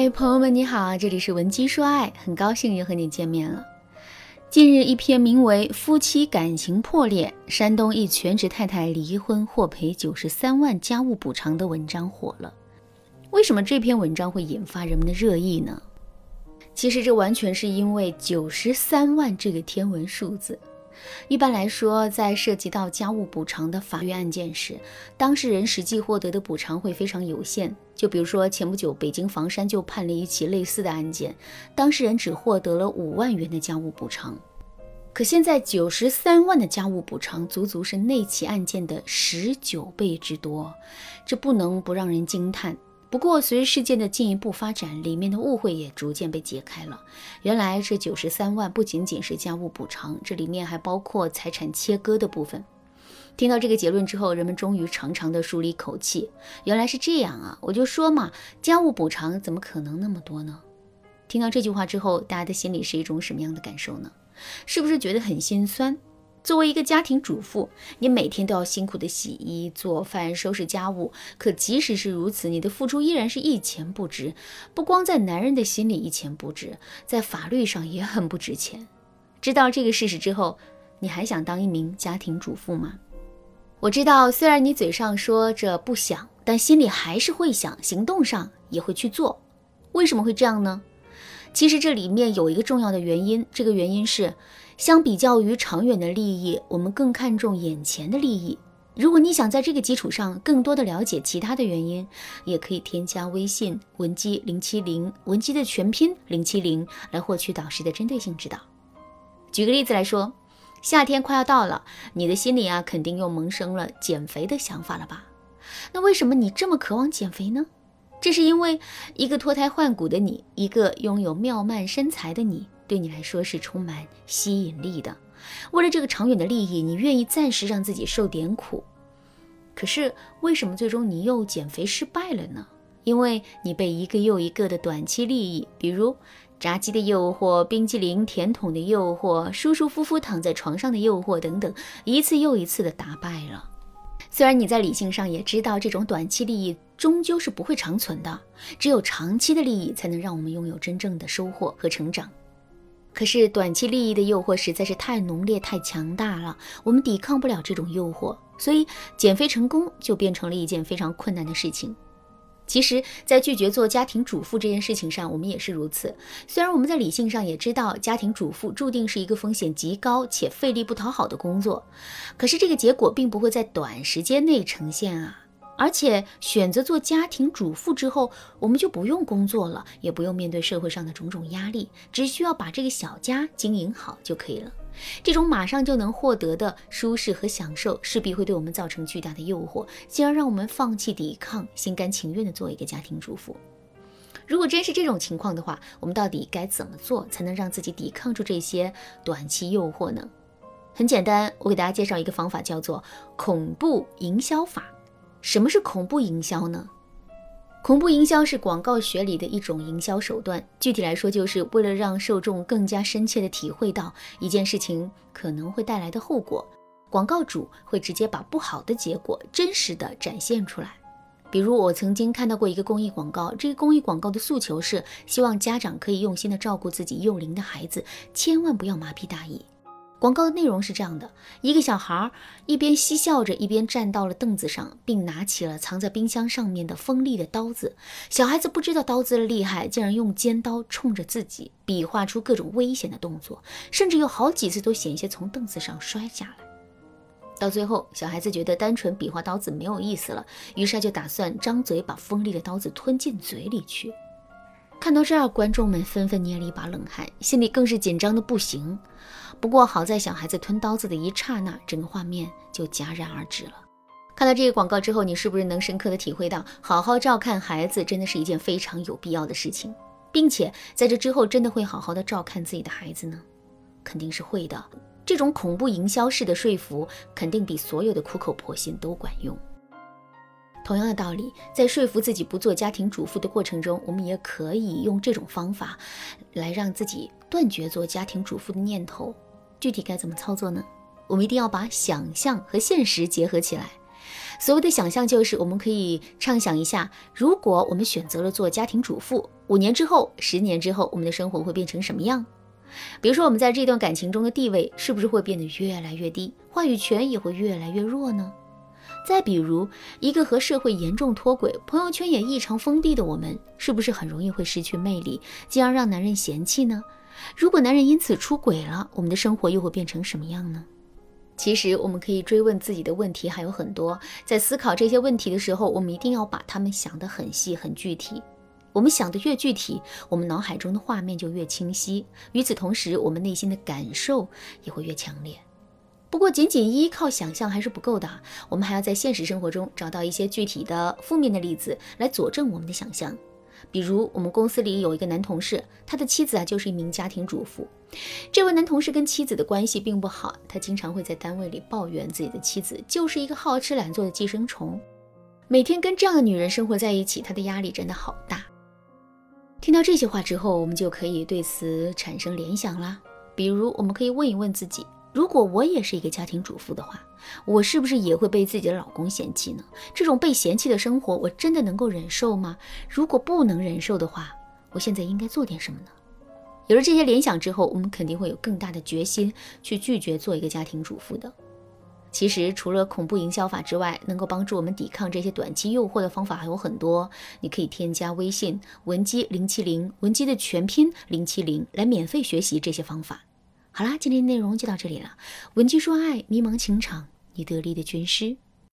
嗨，朋友们，你好，这里是文姬说爱，很高兴又和你见面了。近日，一篇名为《夫妻感情破裂，山东一全职太太离婚获赔九十三万家务补偿》的文章火了。为什么这篇文章会引发人们的热议呢？其实，这完全是因为九十三万这个天文数字。一般来说，在涉及到家务补偿的法律案件时，当事人实际获得的补偿会非常有限。就比如说，前不久北京房山就判了一起类似的案件，当事人只获得了五万元的家务补偿。可现在九十三万的家务补偿，足足是那起案件的十九倍之多，这不能不让人惊叹。不过，随着事件的进一步发展，里面的误会也逐渐被解开了。原来这九十三万不仅仅是家务补偿，这里面还包括财产切割的部分。听到这个结论之后，人们终于长长的舒了一口气。原来是这样啊！我就说嘛，家务补偿怎么可能那么多呢？听到这句话之后，大家的心里是一种什么样的感受呢？是不是觉得很心酸？作为一个家庭主妇，你每天都要辛苦的洗衣、做饭、收拾家务。可即使是如此，你的付出依然是一钱不值。不光在男人的心里一钱不值，在法律上也很不值钱。知道这个事实之后，你还想当一名家庭主妇吗？我知道，虽然你嘴上说着不想，但心里还是会想，行动上也会去做。为什么会这样呢？其实这里面有一个重要的原因，这个原因是。相比较于长远的利益，我们更看重眼前的利益。如果你想在这个基础上更多的了解其他的原因，也可以添加微信文姬零七零，文姬的全拼零七零，来获取导师的针对性指导。举个例子来说，夏天快要到了，你的心里啊肯定又萌生了减肥的想法了吧？那为什么你这么渴望减肥呢？这是因为一个脱胎换骨的你，一个拥有妙曼身材的你。对你来说是充满吸引力的。为了这个长远的利益，你愿意暂时让自己受点苦。可是为什么最终你又减肥失败了呢？因为你被一个又一个的短期利益，比如炸鸡的诱惑、冰激凌、甜筒的诱惑、舒舒服服躺在床上的诱惑等等，一次又一次的打败了。虽然你在理性上也知道这种短期利益终究是不会长存的，只有长期的利益才能让我们拥有真正的收获和成长。可是短期利益的诱惑实在是太浓烈、太强大了，我们抵抗不了这种诱惑，所以减肥成功就变成了一件非常困难的事情。其实，在拒绝做家庭主妇这件事情上，我们也是如此。虽然我们在理性上也知道家庭主妇注定是一个风险极高且费力不讨好的工作，可是这个结果并不会在短时间内呈现啊。而且选择做家庭主妇之后，我们就不用工作了，也不用面对社会上的种种压力，只需要把这个小家经营好就可以了。这种马上就能获得的舒适和享受，势必会对我们造成巨大的诱惑，进而让我们放弃抵抗，心甘情愿地做一个家庭主妇。如果真是这种情况的话，我们到底该怎么做才能让自己抵抗住这些短期诱惑呢？很简单，我给大家介绍一个方法，叫做恐怖营销法。什么是恐怖营销呢？恐怖营销是广告学里的一种营销手段。具体来说，就是为了让受众更加深切地体会到一件事情可能会带来的后果，广告主会直接把不好的结果真实的展现出来。比如，我曾经看到过一个公益广告，这个公益广告的诉求是希望家长可以用心的照顾自己幼龄的孩子，千万不要麻痹大意。广告的内容是这样的：一个小孩一边嬉笑着，一边站到了凳子上，并拿起了藏在冰箱上面的锋利的刀子。小孩子不知道刀子的厉害，竟然用尖刀冲着自己，比划出各种危险的动作，甚至有好几次都险些从凳子上摔下来。到最后，小孩子觉得单纯比划刀子没有意思了，于是他就打算张嘴把锋利的刀子吞进嘴里去。看到这儿，观众们纷纷捏了一把冷汗，心里更是紧张的不行。不过好在小孩子吞刀子的一刹那，整个画面就戛然而止了。看到这个广告之后，你是不是能深刻的体会到，好好照看孩子真的是一件非常有必要的事情，并且在这之后真的会好好的照看自己的孩子呢？肯定是会的。这种恐怖营销式的说服，肯定比所有的苦口婆心都管用。同样的道理，在说服自己不做家庭主妇的过程中，我们也可以用这种方法来让自己断绝做家庭主妇的念头。具体该怎么操作呢？我们一定要把想象和现实结合起来。所谓的想象，就是我们可以畅想一下，如果我们选择了做家庭主妇，五年之后、十年之后，我们的生活会变成什么样？比如说，我们在这段感情中的地位是不是会变得越来越低，话语权也会越来越弱呢？再比如，一个和社会严重脱轨、朋友圈也异常封闭的我们，是不是很容易会失去魅力，进而让男人嫌弃呢？如果男人因此出轨了，我们的生活又会变成什么样呢？其实，我们可以追问自己的问题还有很多。在思考这些问题的时候，我们一定要把它们想得很细、很具体。我们想得越具体，我们脑海中的画面就越清晰。与此同时，我们内心的感受也会越强烈。不过，仅仅依靠想象还是不够的，我们还要在现实生活中找到一些具体的负面的例子来佐证我们的想象。比如，我们公司里有一个男同事，他的妻子啊就是一名家庭主妇。这位男同事跟妻子的关系并不好，他经常会在单位里抱怨自己的妻子就是一个好吃懒做的寄生虫。每天跟这样的女人生活在一起，他的压力真的好大。听到这些话之后，我们就可以对此产生联想啦。比如，我们可以问一问自己。如果我也是一个家庭主妇的话，我是不是也会被自己的老公嫌弃呢？这种被嫌弃的生活，我真的能够忍受吗？如果不能忍受的话，我现在应该做点什么呢？有了这些联想之后，我们肯定会有更大的决心去拒绝做一个家庭主妇的。其实，除了恐怖营销法之外，能够帮助我们抵抗这些短期诱惑的方法还有很多。你可以添加微信文姬零七零，文姬的全拼零七零，来免费学习这些方法。好啦，今天内容就到这里了。文姬说爱，迷茫情场，你得力的军师。